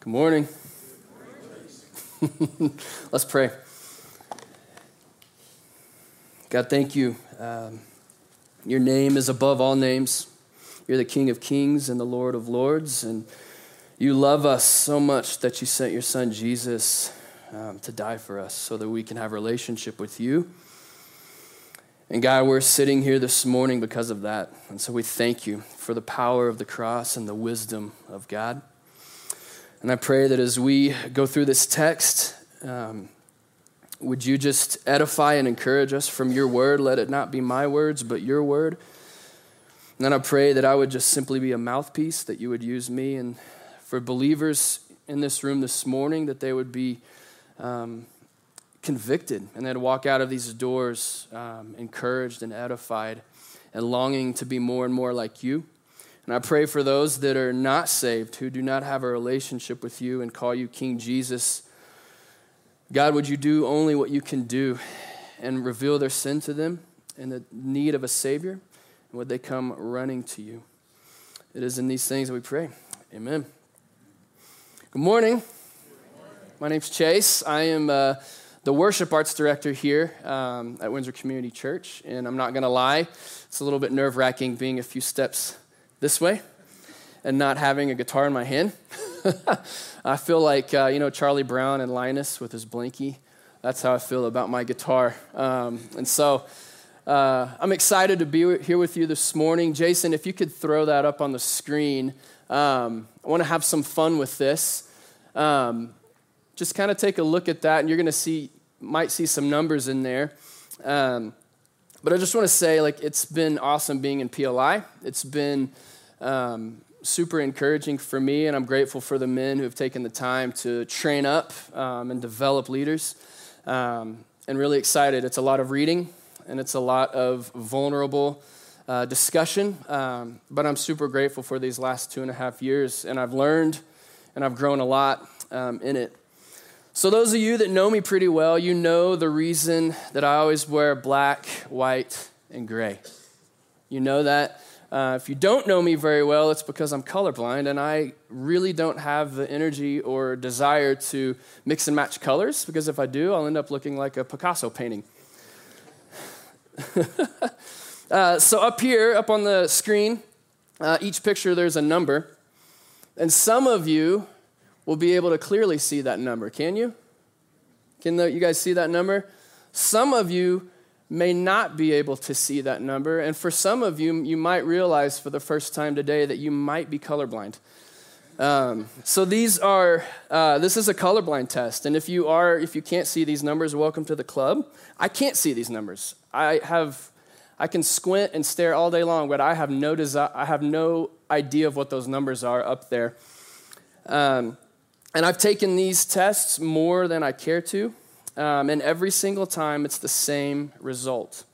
Good morning. Let's pray. God, thank you. Um, your name is above all names. You're the King of kings and the Lord of lords. And you love us so much that you sent your son Jesus um, to die for us so that we can have relationship with you. And God, we're sitting here this morning because of that. And so we thank you for the power of the cross and the wisdom of God. And I pray that as we go through this text, um, would you just edify and encourage us from your word? Let it not be my words, but your word. And then I pray that I would just simply be a mouthpiece, that you would use me. And for believers in this room this morning, that they would be um, convicted and they'd walk out of these doors um, encouraged and edified and longing to be more and more like you. And I pray for those that are not saved, who do not have a relationship with you and call you King Jesus. God, would you do only what you can do and reveal their sin to them and the need of a Savior? And would they come running to you? It is in these things that we pray. Amen. Good morning. My name's Chase. I am uh, the worship arts director here um, at Windsor Community Church. And I'm not going to lie, it's a little bit nerve wracking being a few steps this way and not having a guitar in my hand. I feel like, uh, you know, Charlie Brown and Linus with his blinky. That's how I feel about my guitar. Um, and so uh, I'm excited to be here with you this morning. Jason, if you could throw that up on the screen, um, I want to have some fun with this. Um, just kind of take a look at that, and you're going to see, might see some numbers in there. But I just want to say, like, it's been awesome being in PLI. It's been um, super encouraging for me, and I'm grateful for the men who have taken the time to train up um, and develop leaders. Um, and really excited. It's a lot of reading, and it's a lot of vulnerable uh, discussion. Um, but I'm super grateful for these last two and a half years, and I've learned and I've grown a lot um, in it. So, those of you that know me pretty well, you know the reason that I always wear black, white, and gray. You know that. Uh, if you don't know me very well, it's because I'm colorblind and I really don't have the energy or desire to mix and match colors because if I do, I'll end up looking like a Picasso painting. uh, so, up here, up on the screen, uh, each picture there's a number. And some of you will be able to clearly see that number. Can you? Can the, you guys see that number? Some of you may not be able to see that number. And for some of you, you might realize for the first time today that you might be colorblind. Um, so these are uh, this is a colorblind test, and if you are if you can't see these numbers, welcome to the club. I can't see these numbers. I have I can squint and stare all day long, but I have no desi- I have no idea of what those numbers are up there. Um, and I've taken these tests more than I care to, um, and every single time it's the same result.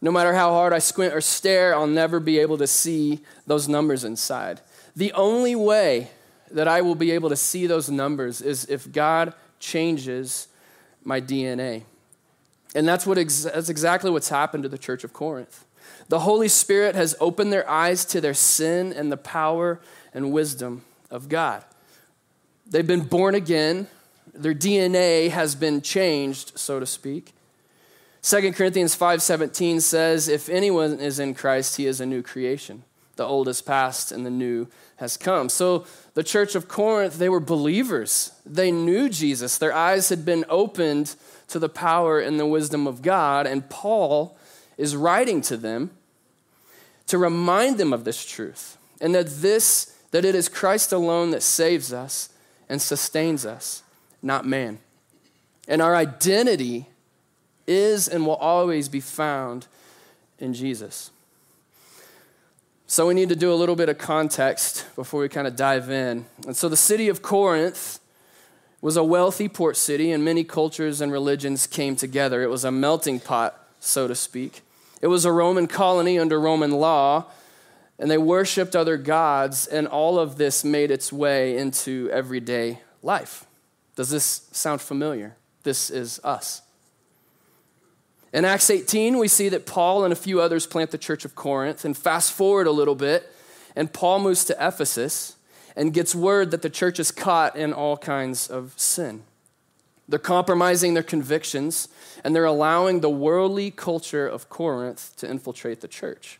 No matter how hard I squint or stare, I'll never be able to see those numbers inside. The only way that I will be able to see those numbers is if God changes my DNA. And that's, what ex- that's exactly what's happened to the church of Corinth. The Holy Spirit has opened their eyes to their sin and the power and wisdom of God. They've been born again. Their DNA has been changed, so to speak. 2 Corinthians 5:17 says, "If anyone is in Christ, he is a new creation. The old is past and the new has come." So the church of Corinth, they were believers. They knew Jesus. Their eyes had been opened to the power and the wisdom of God, and Paul is writing to them to remind them of this truth and that this that it is Christ alone that saves us and sustains us, not man. And our identity is and will always be found in Jesus. So we need to do a little bit of context before we kind of dive in. And so the city of Corinth was a wealthy port city, and many cultures and religions came together. It was a melting pot, so to speak. It was a Roman colony under Roman law, and they worshiped other gods, and all of this made its way into everyday life. Does this sound familiar? This is us. In Acts 18, we see that Paul and a few others plant the church of Corinth. And fast forward a little bit, and Paul moves to Ephesus. and gets word that the church is caught in all kinds of sin. They're compromising their convictions and they're allowing the worldly culture of Corinth to infiltrate the church.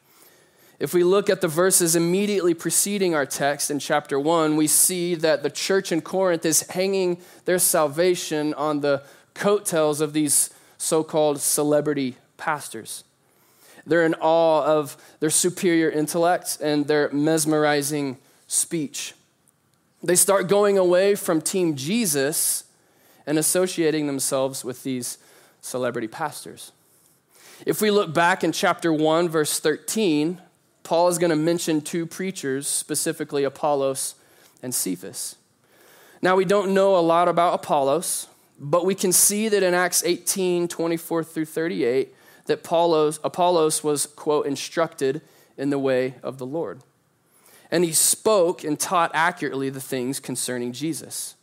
If we look at the verses immediately preceding our text in chapter 1, we see that the church in Corinth is hanging their salvation on the coattails of these so called celebrity pastors. They're in awe of their superior intellect and their mesmerizing speech. They start going away from Team Jesus and associating themselves with these celebrity pastors. If we look back in chapter 1, verse 13, Paul is going to mention two preachers, specifically Apollos and Cephas. Now, we don't know a lot about Apollos, but we can see that in Acts 18 24 through 38, that Apollos, Apollos was, quote, instructed in the way of the Lord. And he spoke and taught accurately the things concerning Jesus.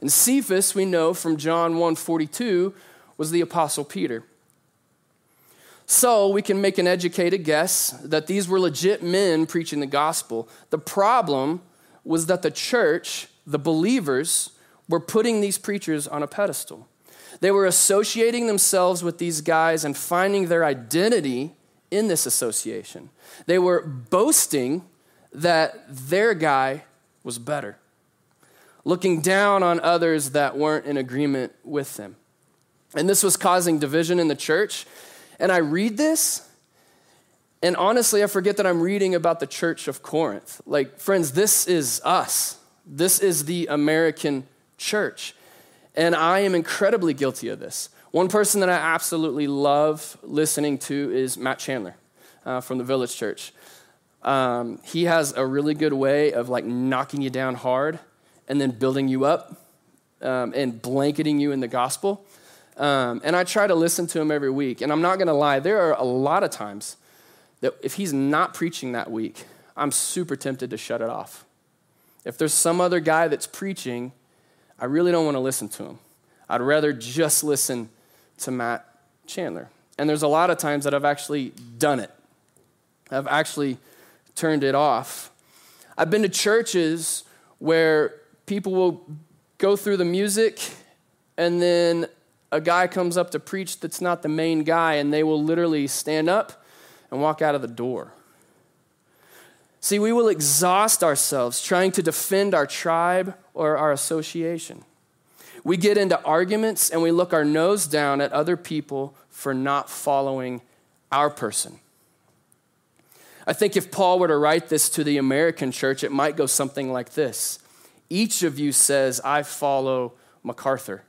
And Cephas, we know from John 1 42, was the Apostle Peter. So we can make an educated guess that these were legit men preaching the gospel. The problem was that the church, the believers, were putting these preachers on a pedestal. They were associating themselves with these guys and finding their identity in this association. They were boasting that their guy was better, looking down on others that weren't in agreement with them. And this was causing division in the church and I read this, and honestly, I forget that I'm reading about the church of Corinth. Like, friends, this is us. This is the American church. And I am incredibly guilty of this. One person that I absolutely love listening to is Matt Chandler uh, from the Village Church. Um, he has a really good way of like knocking you down hard and then building you up um, and blanketing you in the gospel. Um, and I try to listen to him every week. And I'm not going to lie, there are a lot of times that if he's not preaching that week, I'm super tempted to shut it off. If there's some other guy that's preaching, I really don't want to listen to him. I'd rather just listen to Matt Chandler. And there's a lot of times that I've actually done it. I've actually turned it off. I've been to churches where people will go through the music and then a guy comes up to preach that's not the main guy, and they will literally stand up and walk out of the door. See, we will exhaust ourselves trying to defend our tribe or our association. We get into arguments and we look our nose down at other people for not following our person. I think if Paul were to write this to the American church, it might go something like this Each of you says, I follow MacArthur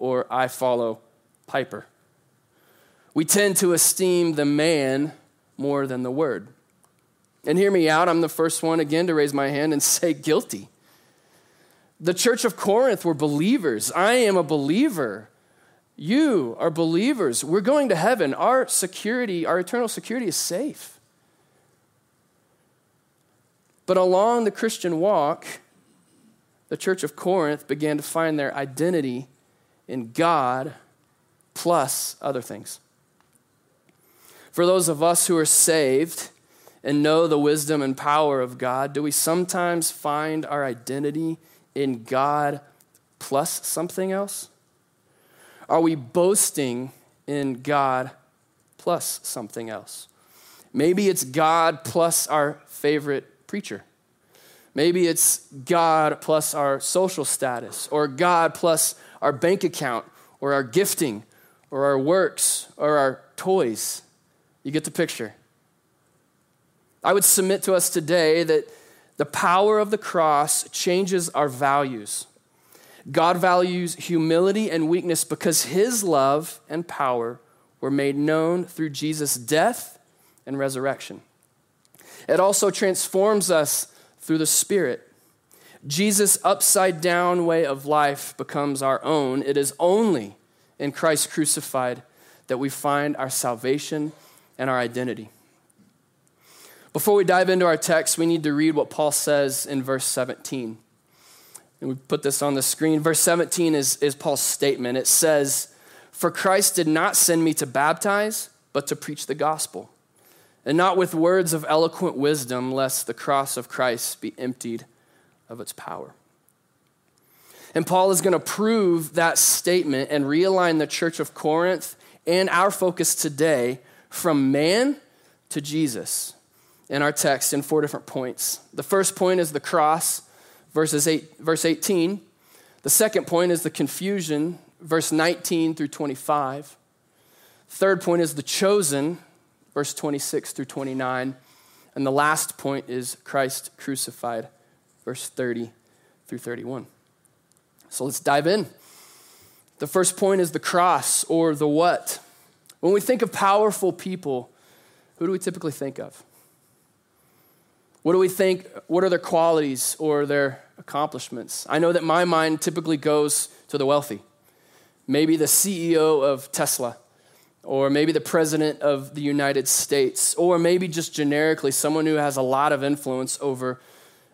or I follow Piper. We tend to esteem the man more than the word. And hear me out, I'm the first one again to raise my hand and say guilty. The church of Corinth were believers. I am a believer. You are believers. We're going to heaven. Our security, our eternal security is safe. But along the Christian walk, the church of Corinth began to find their identity in God plus other things. For those of us who are saved and know the wisdom and power of God, do we sometimes find our identity in God plus something else? Are we boasting in God plus something else? Maybe it's God plus our favorite preacher. Maybe it's God plus our social status, or God plus our bank account or our gifting or our works or our toys. You get the picture. I would submit to us today that the power of the cross changes our values. God values humility and weakness because his love and power were made known through Jesus' death and resurrection. It also transforms us through the Spirit. Jesus' upside down way of life becomes our own. It is only in Christ crucified that we find our salvation and our identity. Before we dive into our text, we need to read what Paul says in verse 17. And we put this on the screen. Verse 17 is, is Paul's statement. It says, For Christ did not send me to baptize, but to preach the gospel, and not with words of eloquent wisdom, lest the cross of Christ be emptied of its power. And Paul is going to prove that statement and realign the church of Corinth and our focus today from man to Jesus in our text in four different points. The first point is the cross, verses 8, verse 18. The second point is the confusion, verse 19 through 25. Third point is the chosen, verse 26 through 29. And the last point is Christ crucified, verse 30 through 31. So let's dive in. The first point is the cross or the what. When we think of powerful people, who do we typically think of? What do we think? What are their qualities or their accomplishments? I know that my mind typically goes to the wealthy. Maybe the CEO of Tesla, or maybe the president of the United States, or maybe just generically someone who has a lot of influence over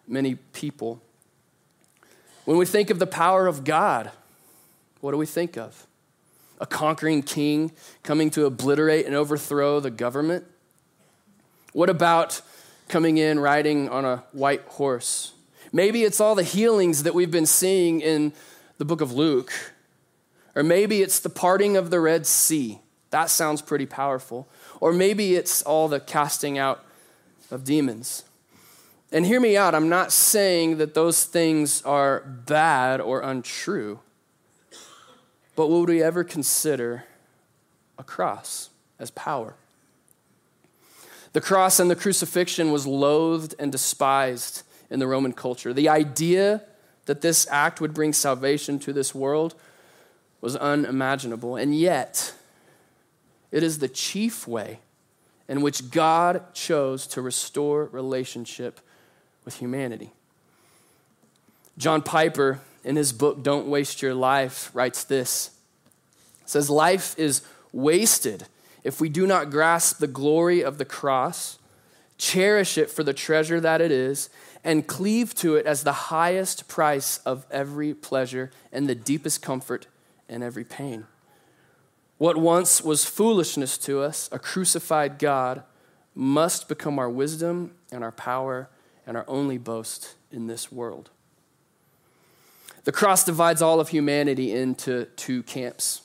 many people. When we think of the power of God, what do we think of? A conquering king coming to obliterate and overthrow the government? What about coming in riding on a white horse? Maybe it's all the healings that we've been seeing in the book of Luke. Or maybe it's the parting of the Red Sea. That sounds pretty powerful. Or maybe it's all the casting out of demons. And hear me out, I'm not saying that those things are bad or untrue. But would we ever consider a cross as power? The cross and the crucifixion was loathed and despised in the Roman culture. The idea that this act would bring salvation to this world was unimaginable. And yet, it is the chief way in which God chose to restore relationship with humanity. John Piper, in his book, Don't Waste Your Life, writes this says, Life is wasted if we do not grasp the glory of the cross, cherish it for the treasure that it is, and cleave to it as the highest price of every pleasure and the deepest comfort in every pain. What once was foolishness to us, a crucified God, must become our wisdom and our power and our only boast in this world. The cross divides all of humanity into two camps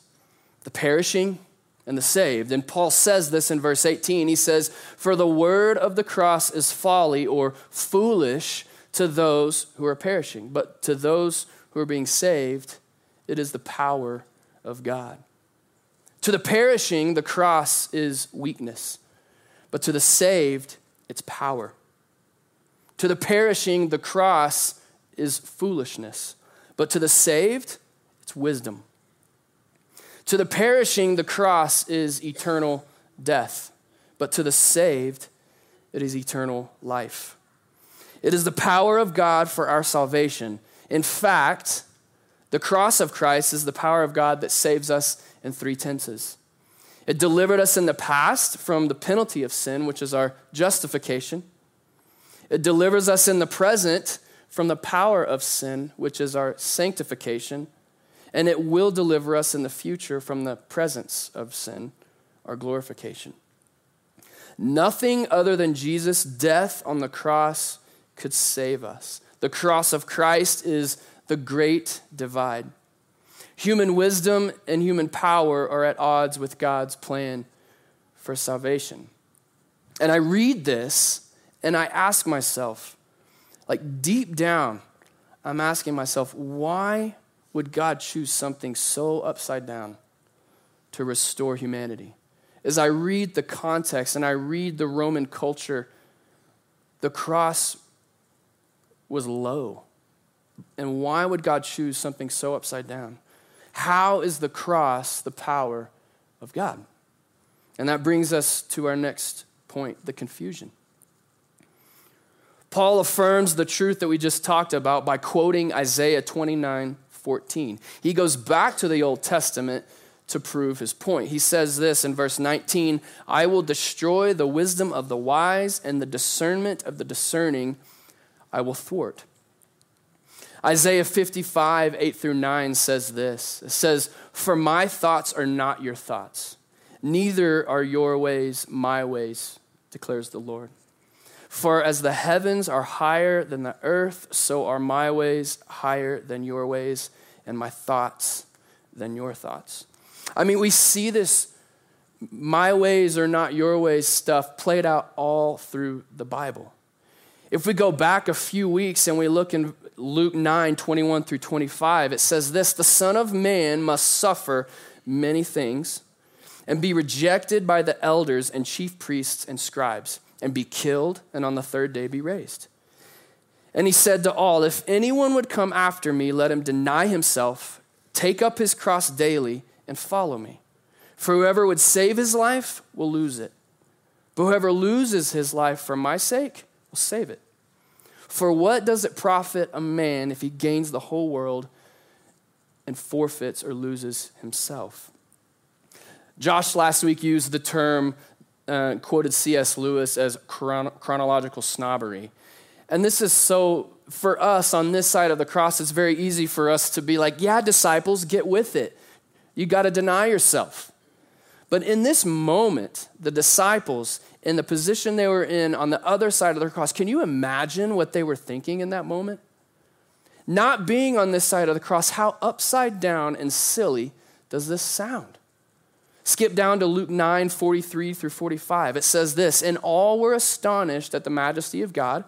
the perishing and the saved. And Paul says this in verse 18. He says, For the word of the cross is folly or foolish to those who are perishing, but to those who are being saved, it is the power of God. To the perishing, the cross is weakness, but to the saved, it's power. To the perishing, the cross is foolishness, but to the saved, it's wisdom. To the perishing, the cross is eternal death, but to the saved, it is eternal life. It is the power of God for our salvation. In fact, the cross of Christ is the power of God that saves us in three tenses. It delivered us in the past from the penalty of sin, which is our justification. It delivers us in the present from the power of sin, which is our sanctification. And it will deliver us in the future from the presence of sin, our glorification. Nothing other than Jesus' death on the cross could save us. The cross of Christ is the great divide. Human wisdom and human power are at odds with God's plan for salvation. And I read this and I ask myself, like deep down, I'm asking myself, why would God choose something so upside down to restore humanity? As I read the context and I read the Roman culture, the cross was low. And why would God choose something so upside down? How is the cross the power of God? And that brings us to our next point the confusion. Paul affirms the truth that we just talked about by quoting Isaiah 29 14. He goes back to the Old Testament to prove his point. He says this in verse 19 I will destroy the wisdom of the wise, and the discernment of the discerning I will thwart. Isaiah 55, 8 through 9 says this It says, For my thoughts are not your thoughts, neither are your ways my ways, declares the Lord. For as the heavens are higher than the earth, so are my ways higher than your ways, and my thoughts than your thoughts. I mean, we see this my ways are not your ways stuff played out all through the Bible. If we go back a few weeks and we look in Luke 9 21 through 25, it says this The Son of Man must suffer many things and be rejected by the elders and chief priests and scribes, and be killed, and on the third day be raised. And he said to all, If anyone would come after me, let him deny himself, take up his cross daily, and follow me. For whoever would save his life will lose it. But whoever loses his life for my sake will save it. For what does it profit a man if he gains the whole world and forfeits or loses himself? Josh last week used the term, uh, quoted C.S. Lewis as chron- chronological snobbery. And this is so, for us on this side of the cross, it's very easy for us to be like, yeah, disciples, get with it. You got to deny yourself. But in this moment, the disciples, in the position they were in on the other side of the cross, can you imagine what they were thinking in that moment? Not being on this side of the cross, how upside down and silly does this sound? Skip down to Luke 9 43 through 45. It says this And all were astonished at the majesty of God.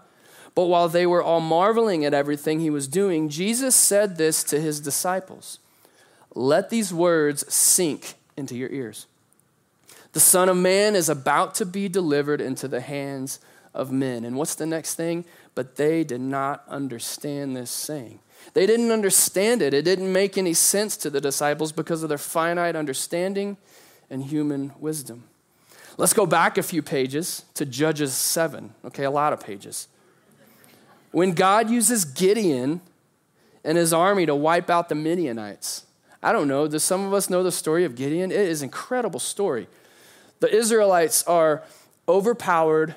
But while they were all marveling at everything he was doing, Jesus said this to his disciples Let these words sink into your ears. The Son of Man is about to be delivered into the hands of men. And what's the next thing? But they did not understand this saying. They didn't understand it. It didn't make any sense to the disciples because of their finite understanding and human wisdom. Let's go back a few pages to Judges 7. Okay, a lot of pages. When God uses Gideon and his army to wipe out the Midianites. I don't know, does some of us know the story of Gideon? It is an incredible story. The Israelites are overpowered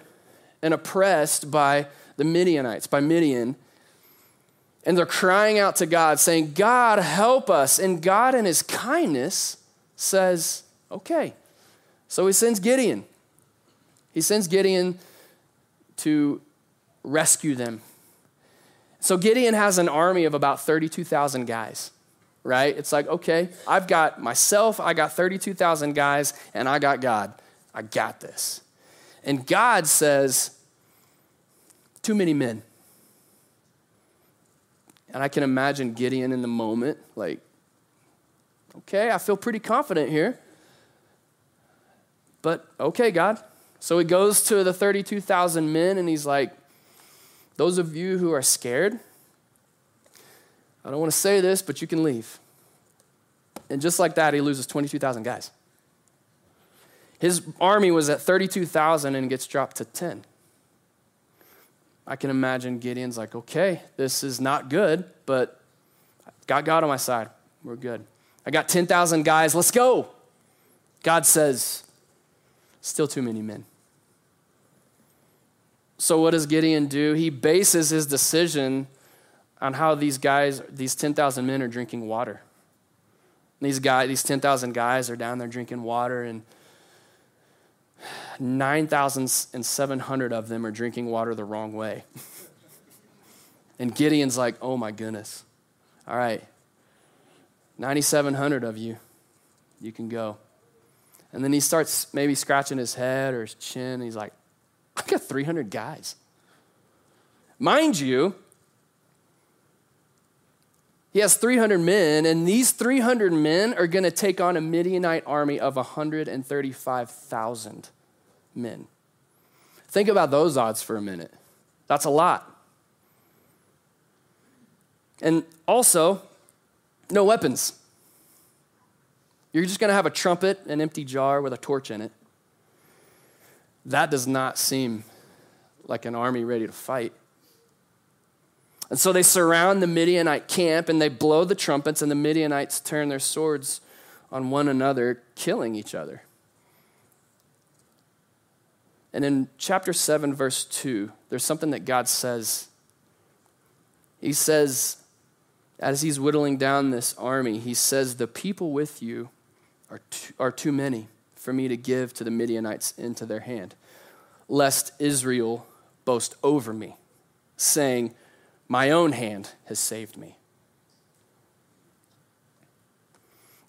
and oppressed by the Midianites, by Midian. And they're crying out to God, saying, God, help us. And God, in his kindness, says, Okay. So he sends Gideon. He sends Gideon to rescue them. So Gideon has an army of about 32,000 guys right? It's like, okay, I've got myself, I got 32,000 guys, and I got God. I got this. And God says, too many men. And I can imagine Gideon in the moment, like, okay, I feel pretty confident here. But okay, God. So he goes to the 32,000 men and he's like, those of you who are scared, I don't want to say this, but you can leave. And just like that, he loses 22,000 guys. His army was at 32,000 and gets dropped to 10. I can imagine Gideon's like, okay, this is not good, but got God on my side. We're good. I got 10,000 guys. Let's go. God says, still too many men. So, what does Gideon do? He bases his decision on how these guys, these 10,000 men, are drinking water. These guys, these 10,000 guys are down there drinking water, and 9,700 of them are drinking water the wrong way. and Gideon's like, oh my goodness. All right, 9,700 of you, you can go. And then he starts maybe scratching his head or his chin, he's like, I got 300 guys. Mind you, he has 300 men, and these 300 men are going to take on a Midianite army of 135,000 men. Think about those odds for a minute. That's a lot. And also, no weapons. You're just going to have a trumpet, an empty jar with a torch in it. That does not seem like an army ready to fight. And so they surround the Midianite camp and they blow the trumpets, and the Midianites turn their swords on one another, killing each other. And in chapter 7, verse 2, there's something that God says. He says, as he's whittling down this army, he says, The people with you are too, are too many for me to give to the Midianites into their hand, lest Israel boast over me, saying, My own hand has saved me.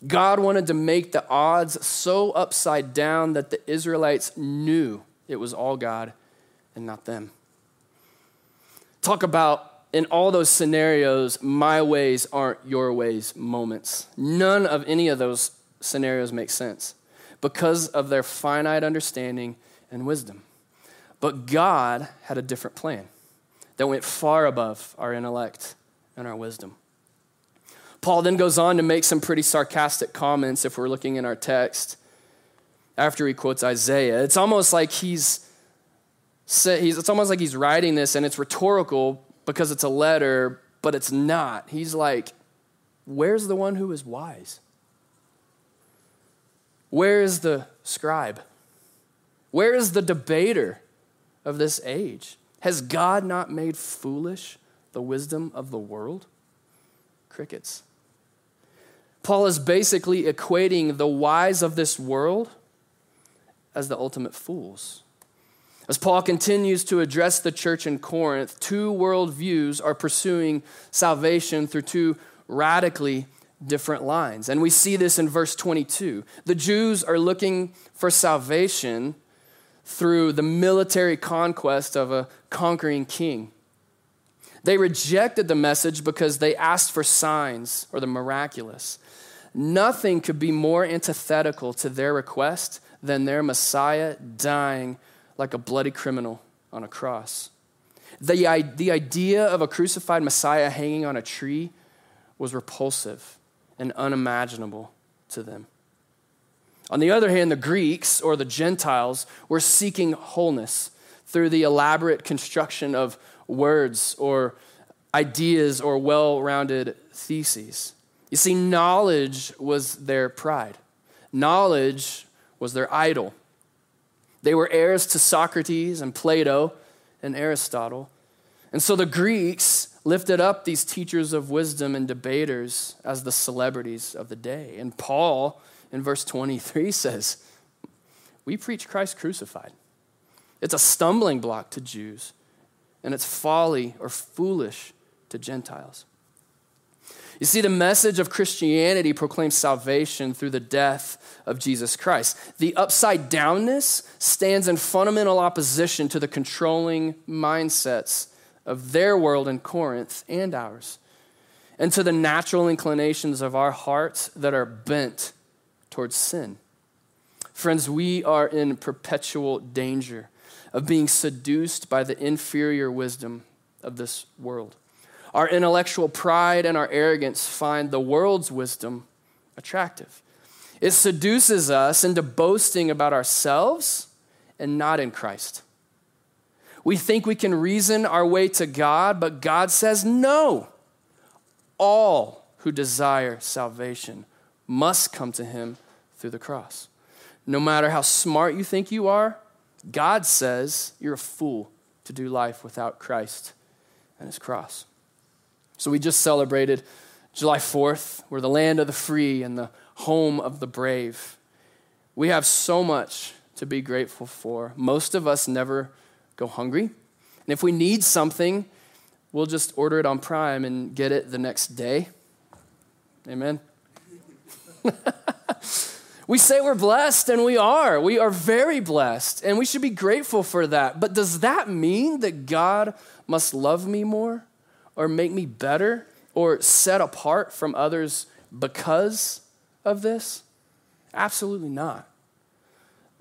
God wanted to make the odds so upside down that the Israelites knew it was all God and not them. Talk about in all those scenarios, my ways aren't your ways moments. None of any of those scenarios make sense because of their finite understanding and wisdom. But God had a different plan that went far above our intellect and our wisdom. Paul then goes on to make some pretty sarcastic comments if we're looking in our text after he quotes Isaiah. It's almost like he's it's almost like he's writing this and it's rhetorical because it's a letter, but it's not. He's like, Where's the one who is wise? Where is the scribe? Where is the debater of this age? Has God not made foolish the wisdom of the world? Crickets. Paul is basically equating the wise of this world as the ultimate fools. As Paul continues to address the church in Corinth, two worldviews are pursuing salvation through two radically different lines. And we see this in verse 22. The Jews are looking for salvation through the military conquest of a conquering king. They rejected the message because they asked for signs or the miraculous. Nothing could be more antithetical to their request than their Messiah dying like a bloody criminal on a cross. The, the idea of a crucified Messiah hanging on a tree was repulsive and unimaginable to them. On the other hand, the Greeks or the Gentiles were seeking wholeness through the elaborate construction of words or ideas or well rounded theses. You see, knowledge was their pride, knowledge was their idol. They were heirs to Socrates and Plato and Aristotle. And so the Greeks lifted up these teachers of wisdom and debaters as the celebrities of the day. And Paul, in verse 23, says, We preach Christ crucified. It's a stumbling block to Jews, and it's folly or foolish to Gentiles. You see, the message of Christianity proclaims salvation through the death of Jesus Christ. The upside downness stands in fundamental opposition to the controlling mindsets of their world in Corinth and ours, and to the natural inclinations of our hearts that are bent towards sin. Friends, we are in perpetual danger of being seduced by the inferior wisdom of this world. Our intellectual pride and our arrogance find the world's wisdom attractive. It seduces us into boasting about ourselves and not in Christ. We think we can reason our way to God, but God says no. All who desire salvation must come to him through the cross. No matter how smart you think you are, God says you're a fool to do life without Christ and his cross. So we just celebrated July 4th. We're the land of the free and the home of the brave. We have so much to be grateful for. Most of us never go hungry. And if we need something, we'll just order it on Prime and get it the next day. Amen. we say we're blessed, and we are. We are very blessed, and we should be grateful for that. But does that mean that God must love me more? Or make me better or set apart from others because of this? Absolutely not.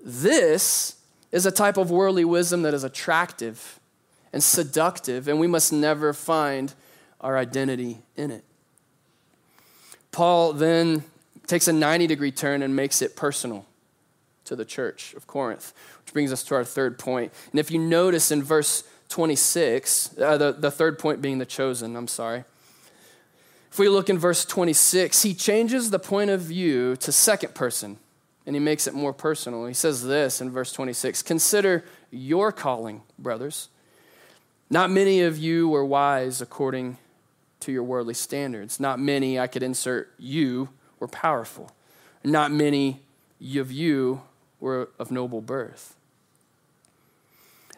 This is a type of worldly wisdom that is attractive and seductive, and we must never find our identity in it. Paul then takes a 90 degree turn and makes it personal to the church of Corinth, which brings us to our third point. And if you notice in verse 26, uh, the, the third point being the chosen, I'm sorry. If we look in verse 26, he changes the point of view to second person and he makes it more personal. He says this in verse 26 Consider your calling, brothers. Not many of you were wise according to your worldly standards. Not many, I could insert you, were powerful. Not many of you were of noble birth.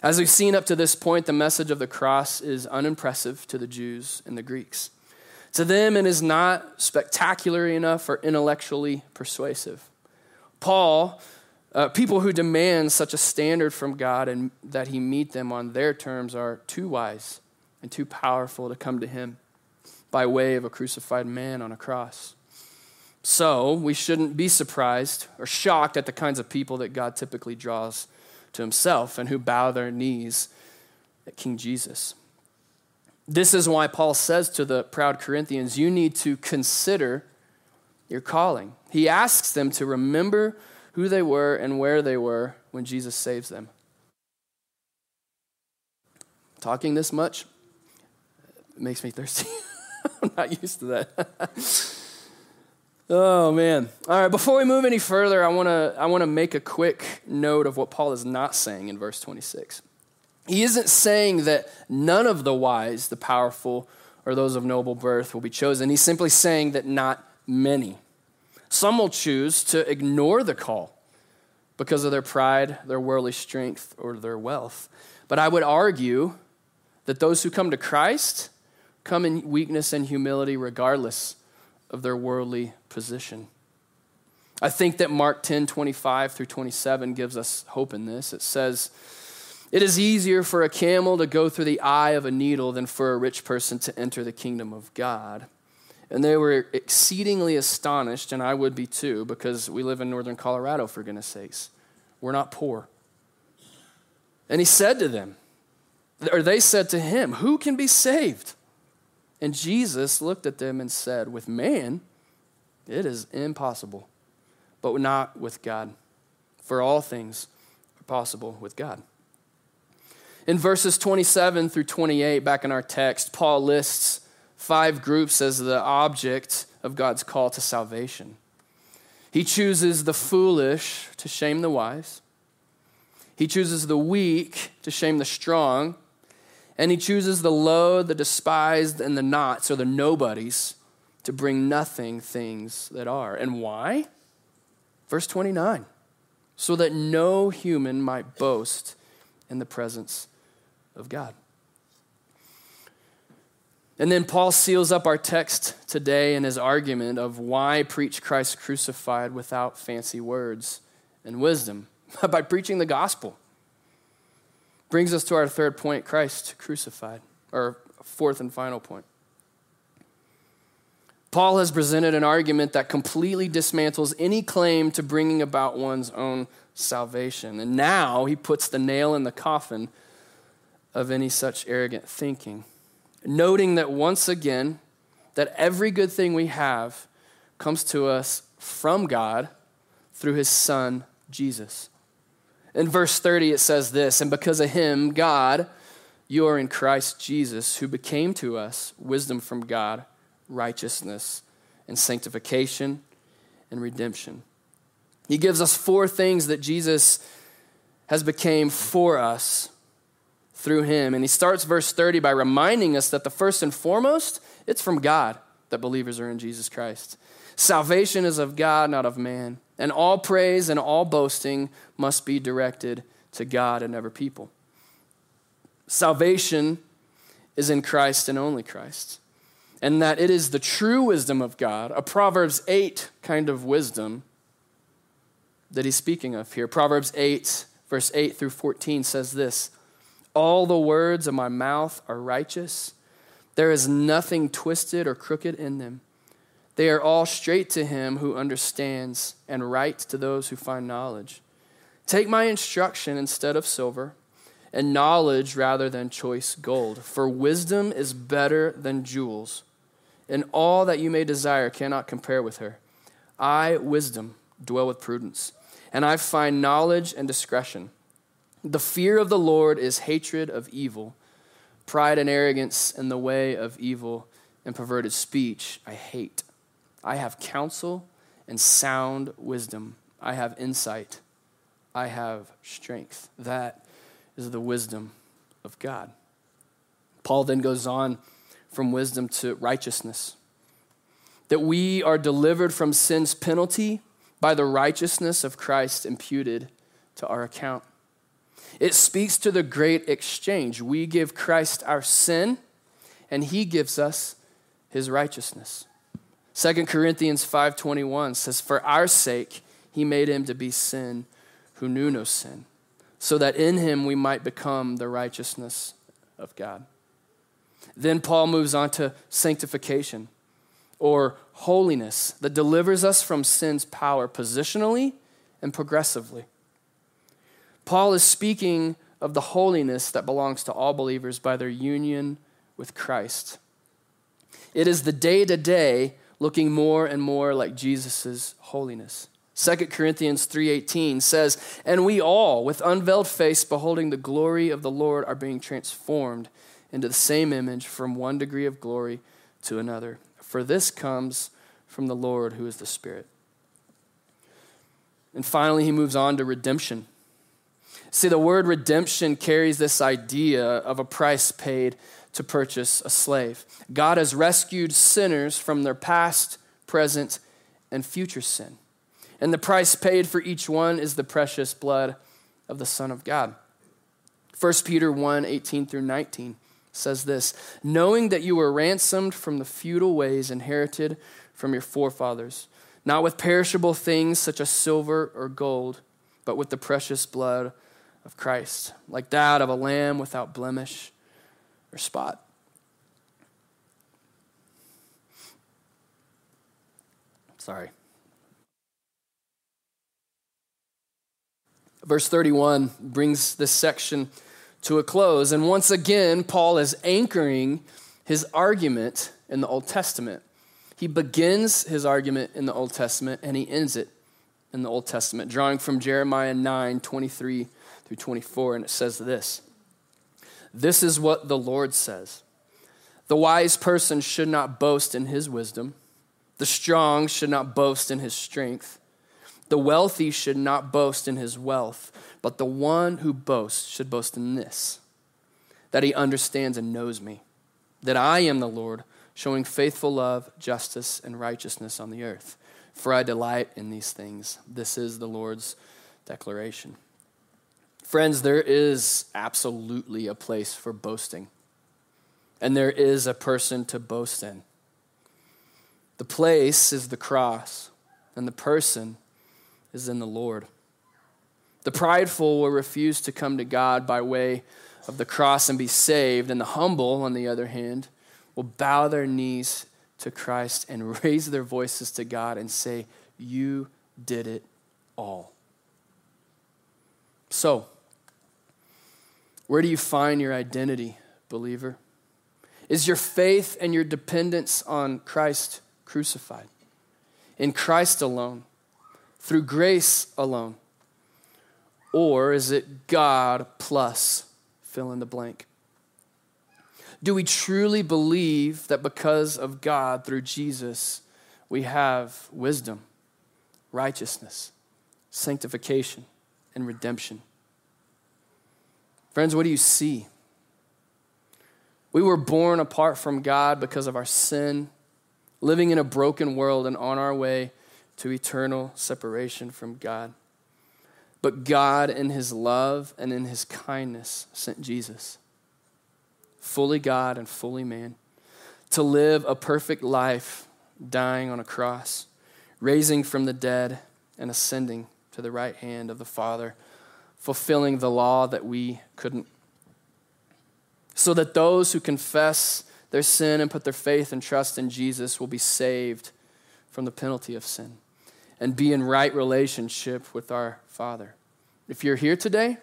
As we've seen up to this point, the message of the cross is unimpressive to the Jews and the Greeks. To them, it is not spectacular enough or intellectually persuasive. Paul, uh, people who demand such a standard from God and that he meet them on their terms are too wise and too powerful to come to him by way of a crucified man on a cross. So, we shouldn't be surprised or shocked at the kinds of people that God typically draws to himself and who bow their knees at King Jesus. This is why Paul says to the proud Corinthians, You need to consider your calling. He asks them to remember who they were and where they were when Jesus saves them. Talking this much makes me thirsty. I'm not used to that. Oh man. All right, before we move any further, I want to I want to make a quick note of what Paul is not saying in verse 26. He isn't saying that none of the wise, the powerful, or those of noble birth will be chosen. He's simply saying that not many. Some will choose to ignore the call because of their pride, their worldly strength, or their wealth. But I would argue that those who come to Christ come in weakness and humility regardless of their worldly position. I think that Mark 10 25 through 27 gives us hope in this. It says, It is easier for a camel to go through the eye of a needle than for a rich person to enter the kingdom of God. And they were exceedingly astonished, and I would be too, because we live in northern Colorado, for goodness sakes. We're not poor. And he said to them, or they said to him, Who can be saved? And Jesus looked at them and said, With man, it is impossible, but not with God. For all things are possible with God. In verses 27 through 28, back in our text, Paul lists five groups as the object of God's call to salvation. He chooses the foolish to shame the wise. He chooses the weak to shame the strong. And he chooses the low, the despised, and the not, so the nobodies, to bring nothing things that are. And why? Verse 29 so that no human might boast in the presence of God. And then Paul seals up our text today in his argument of why preach Christ crucified without fancy words and wisdom by preaching the gospel. Brings us to our third point Christ crucified, or fourth and final point. Paul has presented an argument that completely dismantles any claim to bringing about one's own salvation. And now he puts the nail in the coffin of any such arrogant thinking, noting that once again, that every good thing we have comes to us from God through his son, Jesus. In verse 30, it says this And because of him, God, you are in Christ Jesus, who became to us wisdom from God, righteousness, and sanctification and redemption. He gives us four things that Jesus has became for us through him. And he starts verse 30 by reminding us that the first and foremost, it's from God that believers are in Jesus Christ. Salvation is of God, not of man. And all praise and all boasting must be directed to God and never people. Salvation is in Christ and only Christ. And that it is the true wisdom of God, a Proverbs 8 kind of wisdom that he's speaking of here. Proverbs 8, verse 8 through 14 says this All the words of my mouth are righteous, there is nothing twisted or crooked in them. They are all straight to him who understands, and right to those who find knowledge. Take my instruction instead of silver, and knowledge rather than choice gold. For wisdom is better than jewels, and all that you may desire cannot compare with her. I, wisdom, dwell with prudence, and I find knowledge and discretion. The fear of the Lord is hatred of evil, pride and arrogance in the way of evil and perverted speech I hate. I have counsel and sound wisdom. I have insight. I have strength. That is the wisdom of God. Paul then goes on from wisdom to righteousness. That we are delivered from sin's penalty by the righteousness of Christ imputed to our account. It speaks to the great exchange. We give Christ our sin, and he gives us his righteousness. 2 Corinthians 5:21 says for our sake he made him to be sin who knew no sin so that in him we might become the righteousness of God. Then Paul moves on to sanctification or holiness that delivers us from sin's power positionally and progressively. Paul is speaking of the holiness that belongs to all believers by their union with Christ. It is the day to day looking more and more like Jesus' holiness. 2 Corinthians 3:18 says, "And we all with unveiled face beholding the glory of the Lord are being transformed into the same image from one degree of glory to another. For this comes from the Lord who is the Spirit." And finally he moves on to redemption. See, the word redemption carries this idea of a price paid to purchase a slave. God has rescued sinners from their past, present, and future sin. And the price paid for each one is the precious blood of the Son of God. 1 Peter 1 18 through 19 says this Knowing that you were ransomed from the futile ways inherited from your forefathers, not with perishable things such as silver or gold, but with the precious blood of Christ, like that of a lamb without blemish or spot. Sorry. Verse 31 brings this section to a close. And once again, Paul is anchoring his argument in the Old Testament. He begins his argument in the Old Testament and he ends it in the Old Testament, drawing from Jeremiah 9 23 through 24. And it says this This is what the Lord says The wise person should not boast in his wisdom, the strong should not boast in his strength. The wealthy should not boast in his wealth, but the one who boasts should boast in this that he understands and knows me, that I am the Lord, showing faithful love, justice, and righteousness on the earth. For I delight in these things. This is the Lord's declaration. Friends, there is absolutely a place for boasting, and there is a person to boast in. The place is the cross, and the person is in the Lord. The prideful will refuse to come to God by way of the cross and be saved, and the humble, on the other hand, will bow their knees to Christ and raise their voices to God and say, You did it all. So, where do you find your identity, believer? Is your faith and your dependence on Christ crucified? In Christ alone? through grace alone? Or is it God plus fill in the blank? Do we truly believe that because of God through Jesus, we have wisdom, righteousness, sanctification, and redemption? Friends, what do you see? We were born apart from God because of our sin, living in a broken world and on our way to eternal separation from God. But God, in His love and in His kindness, sent Jesus, fully God and fully man, to live a perfect life, dying on a cross, raising from the dead, and ascending to the right hand of the Father, fulfilling the law that we couldn't. So that those who confess their sin and put their faith and trust in Jesus will be saved from the penalty of sin and be in right relationship with our Father. If you're here today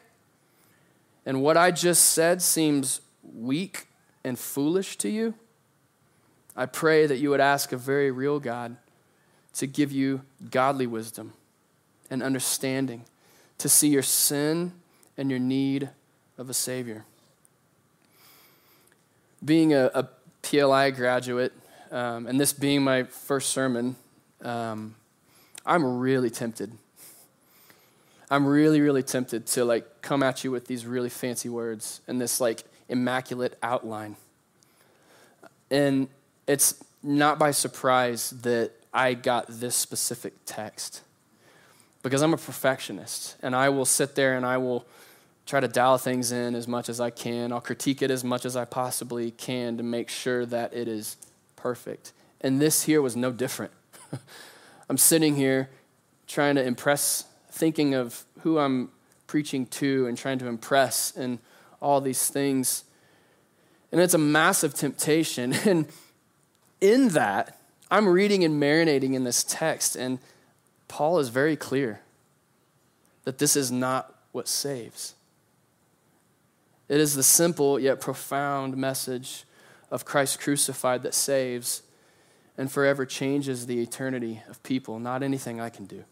and what I just said seems weak and foolish to you, I pray that you would ask a very real God to give you godly wisdom and understanding to see your sin and your need of a Savior. Being a, a PLI graduate, um, and this being my first sermon, um, I'm really tempted. I'm really, really tempted to like come at you with these really fancy words and this like immaculate outline. And it's not by surprise that I got this specific text because I'm a perfectionist and I will sit there and I will try to dial things in as much as I can. I'll critique it as much as I possibly can to make sure that it is perfect. And this here was no different. I'm sitting here trying to impress, thinking of who I'm preaching to and trying to impress and all these things. And it's a massive temptation. And in that, I'm reading and marinating in this text, and Paul is very clear that this is not what saves. It is the simple yet profound message of Christ crucified that saves and forever changes the eternity of people, not anything I can do.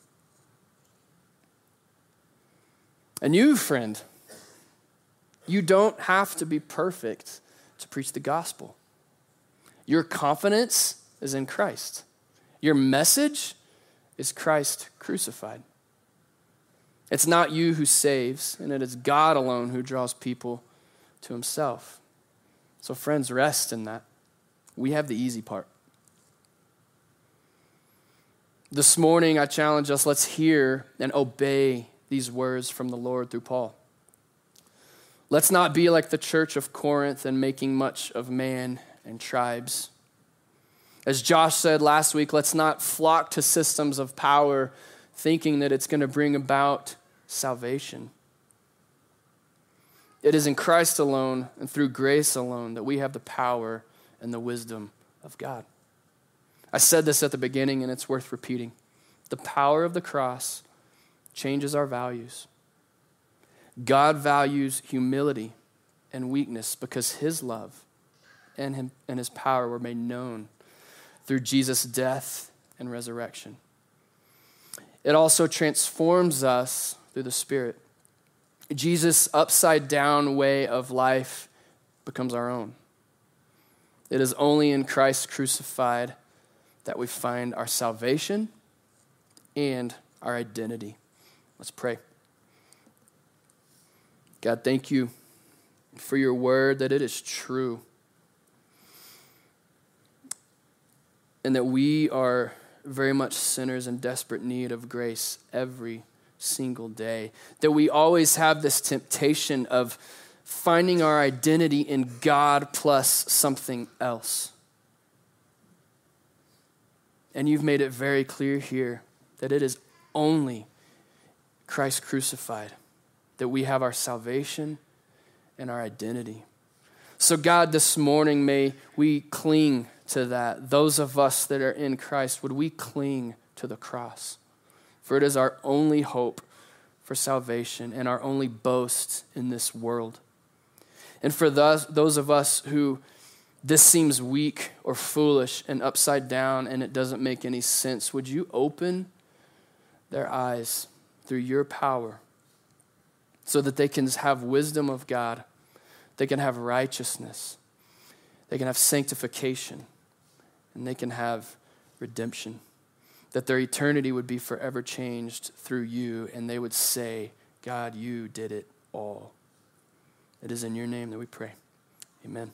And you, friend, you don't have to be perfect to preach the gospel. Your confidence is in Christ. Your message is Christ crucified. It's not you who saves, and it is God alone who draws people to himself. So, friends, rest in that. We have the easy part. This morning, I challenge us let's hear and obey these words from the Lord through Paul. Let's not be like the church of Corinth and making much of man and tribes. As Josh said last week, let's not flock to systems of power thinking that it's going to bring about salvation. It is in Christ alone and through grace alone that we have the power and the wisdom of God. I said this at the beginning, and it's worth repeating. The power of the cross changes our values. God values humility and weakness because his love and, him, and his power were made known through Jesus' death and resurrection. It also transforms us through the Spirit. Jesus' upside down way of life becomes our own. It is only in Christ crucified that we find our salvation and our identity. Let's pray. God, thank you for your word that it is true. And that we are very much sinners in desperate need of grace every single day. That we always have this temptation of finding our identity in God plus something else. And you've made it very clear here that it is only Christ crucified that we have our salvation and our identity. So, God, this morning, may we cling to that. Those of us that are in Christ, would we cling to the cross? For it is our only hope for salvation and our only boast in this world. And for those, those of us who this seems weak or foolish and upside down and it doesn't make any sense, would you open their eyes through your power so that they can have wisdom of God, they can have righteousness, they can have sanctification, and they can have redemption? That their eternity would be forever changed through you, and they would say, God, you did it all. It is in your name that we pray. Amen.